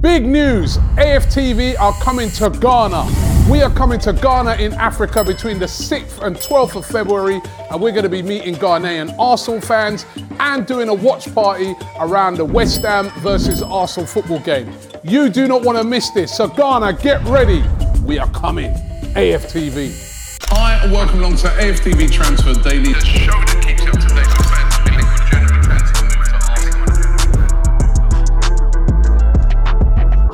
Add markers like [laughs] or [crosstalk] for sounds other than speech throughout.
Big news AFTV are coming to Ghana. We are coming to Ghana in Africa between the 6th and 12th of February, and we're going to be meeting Ghanaian Arsenal fans and doing a watch party around the West Ham versus Arsenal football game. You do not want to miss this, so Ghana, get ready. We are coming. AFTV. Hi, welcome along to AFTV Transfer Daily,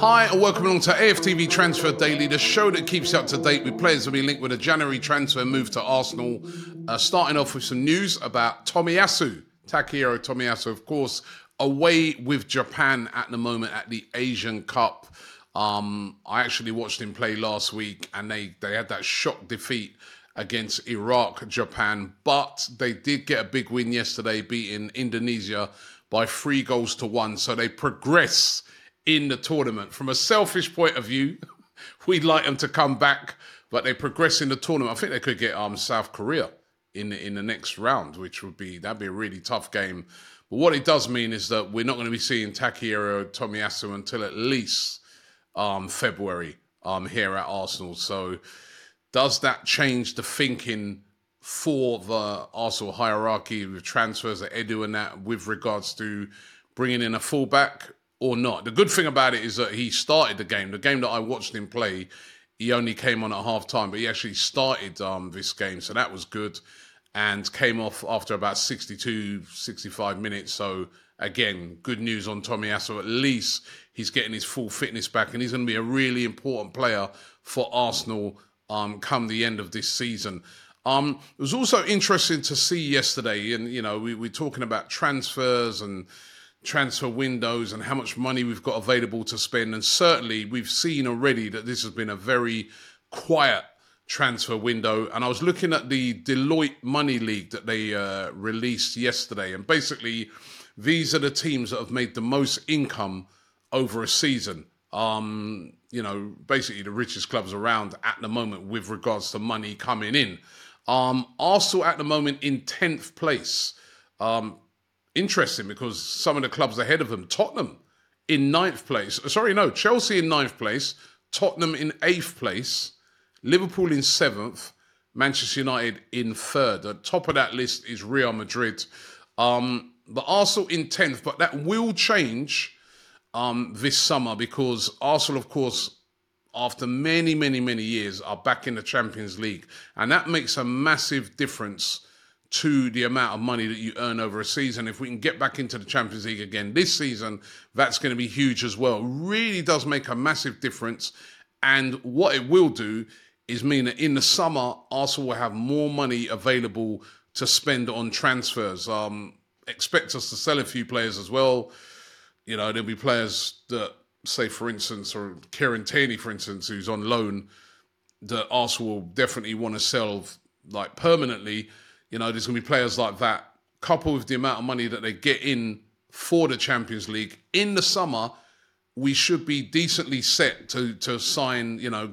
Hi, and welcome along to AFTV Transfer Daily, the show that keeps you up to date with players that be linked with a January transfer move to Arsenal. Uh, starting off with some news about Tomiyasu, Takehiro Tomiyasu, of course, away with Japan at the moment at the Asian Cup. Um, I actually watched him play last week, and they they had that shock defeat against Iraq, Japan, but they did get a big win yesterday, beating Indonesia by three goals to one. So they progress in the tournament. From a selfish point of view, [laughs] we'd like them to come back, but they progress in the tournament. I think they could get um, South Korea in in the next round, which would be that'd be a really tough game. But what it does mean is that we're not going to be seeing Takehiro Tomiyasu until at least um, February um, here at Arsenal. So does that change the thinking for the Arsenal hierarchy with transfers that Edu and that with regards to bringing in a fullback or not? The good thing about it is that he started the game. The game that I watched him play, he only came on at half time, but he actually started um, this game. So that was good and came off after about 62, 65 minutes. So again, good news on Tomiyasu. At least he's getting his full fitness back, and he's going to be a really important player for Arsenal um, come the end of this season. Um, it was also interesting to see yesterday, and you know, we, we're talking about transfers and transfer windows and how much money we've got available to spend. And certainly, we've seen already that this has been a very quiet transfer window. And I was looking at the Deloitte Money League that they uh, released yesterday, and basically, these are the teams that have made the most income over a season. Um, you know, basically the richest clubs around at the moment with regards to money coming in. Um, Arsenal at the moment in 10th place. Um, interesting because some of the clubs ahead of them, Tottenham in ninth place. Sorry, no, Chelsea in ninth place, Tottenham in eighth place, Liverpool in seventh, Manchester United in third. At top of that list is Real Madrid. Um, but Arsenal in 10th, but that will change um, this summer because Arsenal, of course, after many, many, many years, are back in the Champions League. And that makes a massive difference to the amount of money that you earn over a season. If we can get back into the Champions League again this season, that's going to be huge as well. Really does make a massive difference. And what it will do is mean that in the summer, Arsenal will have more money available to spend on transfers. Um, expect us to sell a few players as well. You know, there'll be players that, say, for instance, or Kieran Tierney, for instance, who's on loan, that Arsenal will definitely want to sell like permanently. You know, there's going to be players like that, coupled with the amount of money that they get in for the Champions League in the summer. we should be decently set to to sign, you know.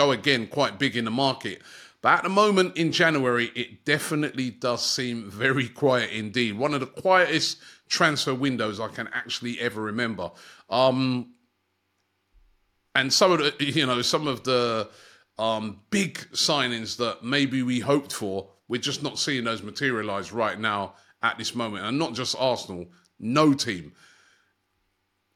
Go again, quite big in the market. But at the moment in January, it definitely does seem very quiet indeed. One of the quietest transfer windows I can actually ever remember. Um, and some of the, you know, some of the um, big signings that maybe we hoped for, we're just not seeing those materialize right now at this moment. And not just Arsenal, no team.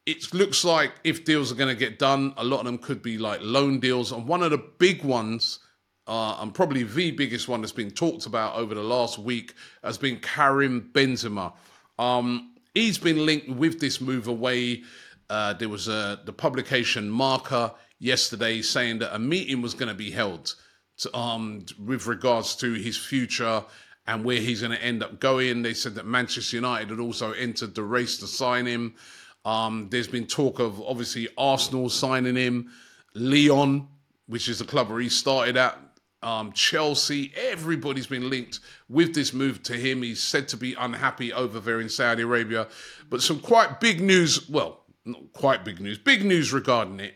It looks like if deals are going to get done, a lot of them could be like loan deals. And one of the big ones, uh, and probably the biggest one that's been talked about over the last week, has been Karim Benzema. Um, he's been linked with this move away. Uh, there was a, the publication Marca yesterday saying that a meeting was going to be held to, um, with regards to his future and where he's going to end up going. They said that Manchester United had also entered the race to sign him. Um, there's been talk of obviously Arsenal signing him, Lyon, which is the club where he started at, um, Chelsea. Everybody's been linked with this move to him. He's said to be unhappy over there in Saudi Arabia. But some quite big news, well, not quite big news, big news regarding it.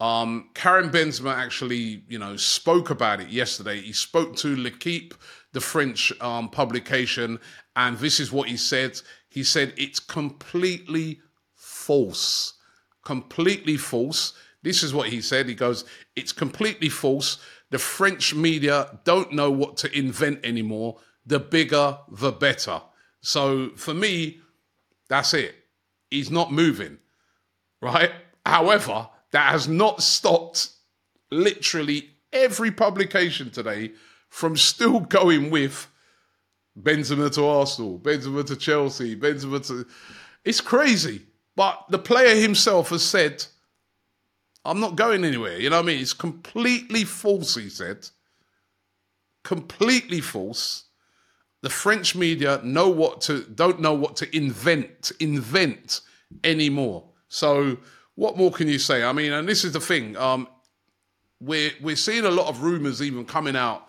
Um, Karim Benzema actually, you know, spoke about it yesterday. He spoke to L'Equipe, the French um, publication, and this is what he said. He said it's completely false. Completely false. This is what he said. He goes, It's completely false. The French media don't know what to invent anymore. The bigger, the better. So for me, that's it. He's not moving, right? However, that has not stopped literally every publication today from still [laughs] going with Benzema to Arsenal, Benzema to Chelsea, Benzema to. It's crazy. But the player himself has said, I'm not going anywhere. You know what I mean? It's completely false, he said. Completely false. The French media know what to don't know what to invent, invent anymore. So what more can you say? I mean, and this is the thing. Um, we're we're seeing a lot of rumors even coming out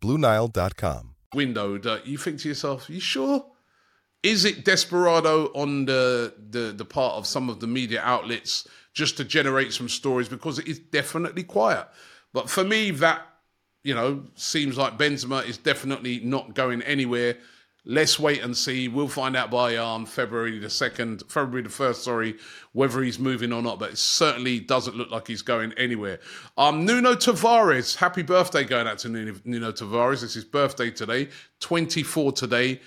BlueNile.com. Window that you think to yourself, you sure? Is it desperado on the, the the part of some of the media outlets just to generate some stories because it is definitely quiet? But for me, that you know seems like Benzema is definitely not going anywhere. Let's wait and see. We'll find out by um, February the second, February the first. Sorry, whether he's moving or not. But it certainly doesn't look like he's going anywhere. Um, Nuno Tavares, happy birthday going out to Nuno, Tavares. It's his birthday today, twenty four today.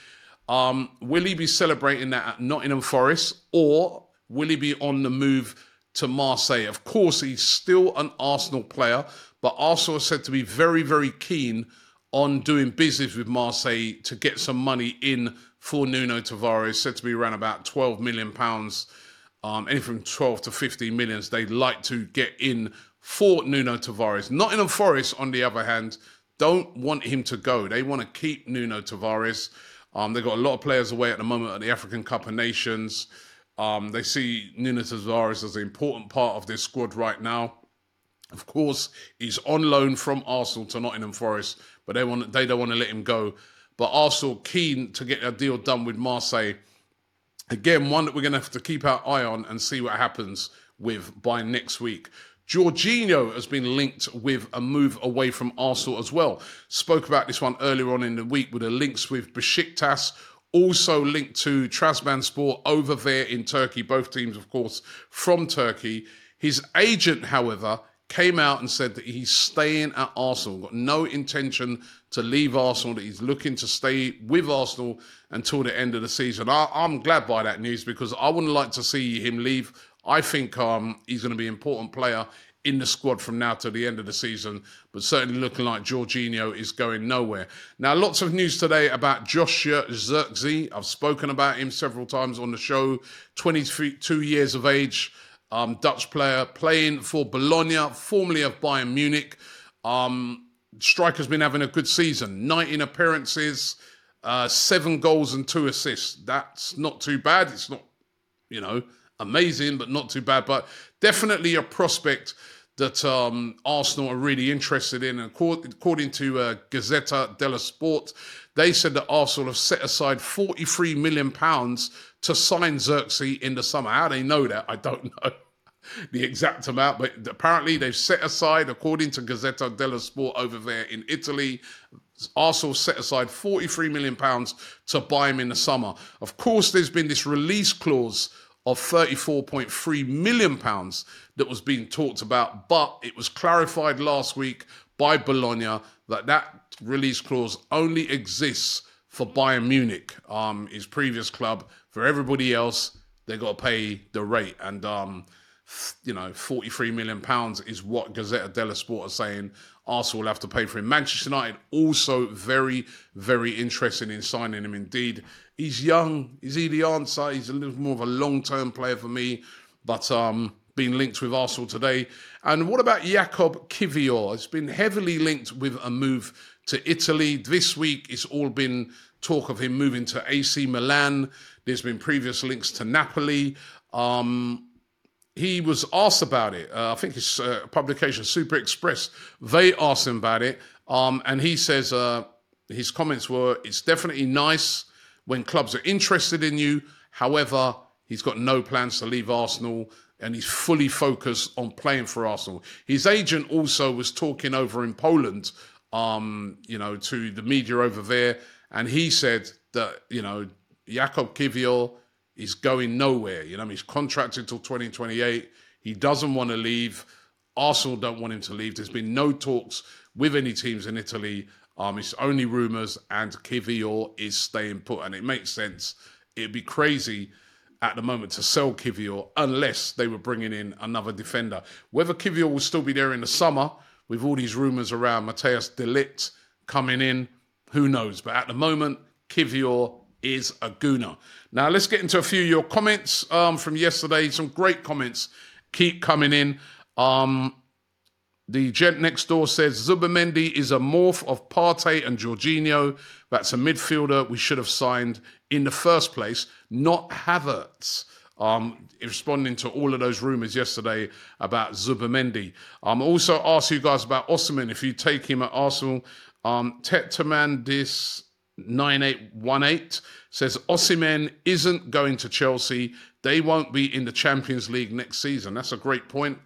Um, will he be celebrating that at Nottingham Forest or will he be on the move to Marseille? Of course, he's still an Arsenal player, but Arsenal is said to be very, very keen on doing business with Marseille to get some money in for Nuno Tavares, said to be around about 12 million pounds, um, anything from 12 to 15 millions. They'd like to get in for Nuno Tavares. Nottingham Forest, on the other hand, don't want him to go. They want to keep Nuno Tavares. Um, they've got a lot of players away at the moment at the African Cup of Nations. Um, they see Nuno Tavares as an important part of their squad right now. Of course, he's on loan from Arsenal to Nottingham Forest, but they want they don't want to let him go. But Arsenal keen to get a deal done with Marseille. Again, one that we're going to have to keep our eye on and see what happens with by next week. Jorginho has been linked with a move away from Arsenal as well. Spoke about this one earlier on in the week with the links with Besiktas, also linked to Trabzonspor over there in Turkey. Both teams, of course, from Turkey. His agent, however, came out and said that he's staying at Arsenal, got no intention to leave Arsenal, that he's looking to stay with Arsenal until the end of the season. I, am glad by that news because I wouldn't like to see him leave. I think um, he's going to be an important player in the squad from now to the end of the season, but certainly looking like Jorginho is going nowhere. Now, lots of news today about Joshua Zirkzee. I've spoken about him several times on the show. 22 years of age, um, Dutch player, playing for Bologna, formerly of Bayern Munich. Um, striker's been having a good season 19 appearances, uh, seven goals, and two assists. That's not too bad. It's not, you know, amazing, but not too bad. But definitely a prospect that um, Arsenal are really interested in. And according to uh, Gazzetta dello Sport, they said that Arsenal have set aside 43 million pounds to sign Zirkzee in the summer. How they know that, I don't [laughs] know the exact amount, but apparently they've set aside, according to Gazzetta dello Sport over there in Italy, Arsenal set aside 43 million pounds to buy him in the summer. Of course, there's been this release clause of 34.3 million pounds that was being talked about, but it was clarified last week by Bologna that that release clause only exists for Bayern Munich, um, his previous club. For everybody else, they got to pay the rate, and um, you know, 43 million pounds is what Gazzetta dello Sport are saying. Arsenal will have to pay for him. Manchester United also very, very interested in signing him. Indeed, he's young. Is he the answer? He's a little more of a long-term player for me, but um, being linked with Arsenal today. And what about Jakub Kiwior? It's been heavily linked with a move to Italy. This week, it's all been talk of him moving to AC Milan. There's been previous links to Napoli. Um, he was asked about it. Uh, I think his uh, publication, Super Express, they asked him about it. Um, and he says uh, his comments were it's definitely nice when clubs are interested in you. However, he's got no plans to leave Arsenal and he's fully focused on playing for Arsenal. His agent also was talking over in Poland, um, you know, to the media over there. And he said that, you know, Jakub Kiwior is going nowhere. You know, he's contracted till 2028. He doesn't want to leave. Arsenal don't want him to leave. There's been no talks with any teams in Italy. Um, it's only rumours, and Kiwior is staying put, and it makes sense. It'd be crazy at the moment to sell Kiwior unless they were bringing in another defender. Whether Kiwior will still be there in the summer with all these rumours around Matthijs de Ligt coming in, who knows? But at the moment, Kiwior is a gooner. Now, let's get into a few of your comments um, from yesterday. Some great comments keep coming in. Um, the gent next door says Zubimendi is a morph of Partey and Jorginho. That's a midfielder we should have signed in the first place, not Havertz. Um, responding to all of those rumours yesterday about Zubimendi. Um, also ask you guys about Osimhen. If you take him at Arsenal, um, Tetamandis 9818 says Osimhen isn't going to Chelsea. They won't be in the Champions League next season. That's a great point.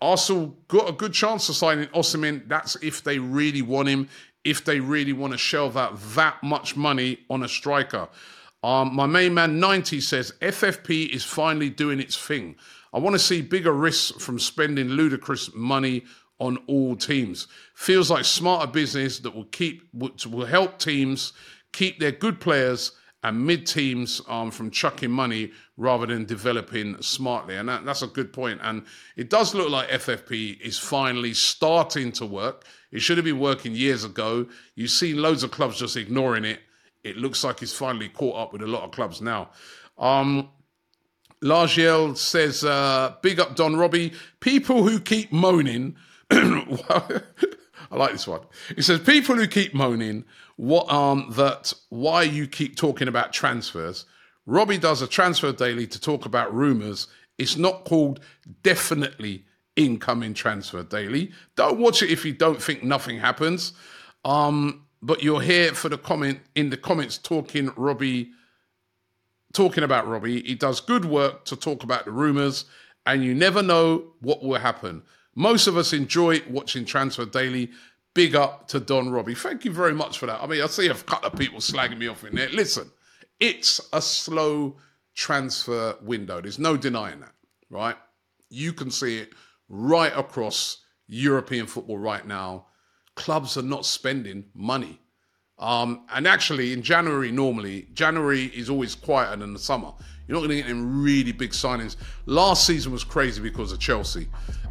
Arsenal got a good chance of signing Osimhen. That's if they really want him, if they really want to shell out that much money on a striker. Um, my main man 90 says FFP is finally doing its thing. I want to see bigger risks from spending ludicrous money on all teams. Feels like smarter business that will keep will help teams keep their good players and mid teams um, from chucking money rather than developing smartly. And that, that's a good point. And it does look like FFP is finally starting to work. It should have been working years ago. You've seen loads of clubs just ignoring it. It looks like he's finally caught up with a lot of clubs now. Um, Largiel says, uh, big up Don Robbie. People who keep moaning [clears throat] I like this one. He says people who keep moaning what um that why you keep talking about transfers. Robbie does a transfer daily to talk about rumours. It's not called definitely incoming transfer daily. Don't watch it if you don't think nothing happens. Um, but you're here for the comment in the comments talking Robbie talking about Robbie. He does good work to talk about the rumours, and you never know what will happen. Most of us enjoy watching Transfer Daily. Big up to Don Robbie. Thank you very much for that. I mean, I see a couple of people slagging me off in there. Listen, it's a slow transfer window. There's no denying that, right? You can see it right across European football right now. Clubs are not spending money. Um, and actually, in January, normally, January is always quieter than the summer. You're not going to get any really big signings. Last season was crazy because of Chelsea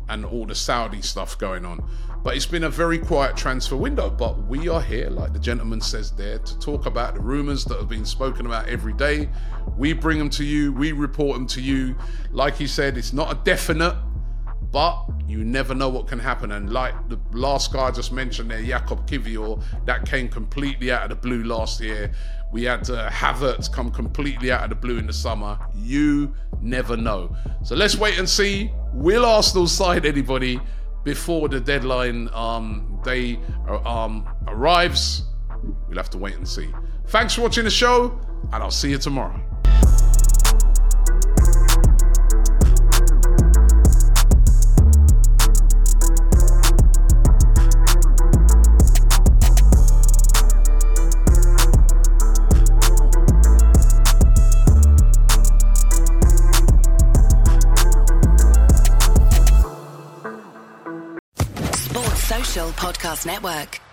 and all the Saudi stuff going on. But it's been a very quiet transfer window. But we are here, like the gentleman says there, to talk about the rumours that have been spoken about every day. We bring them to you, we report them to you. Like he said, it's not a definite, but you never know what can happen. And like the last guy I just mentioned there, Jakub Kiwior, that came completely out of the blue last year. We had uh, Havertz come completely out of the blue in the summer. You never know. So let's wait and see. Will Arsenal sign anybody before the deadline um, day uh, um, arrives? We'll have to wait and see. Thanks for watching the show, and I'll see you tomorrow. Podcast Network.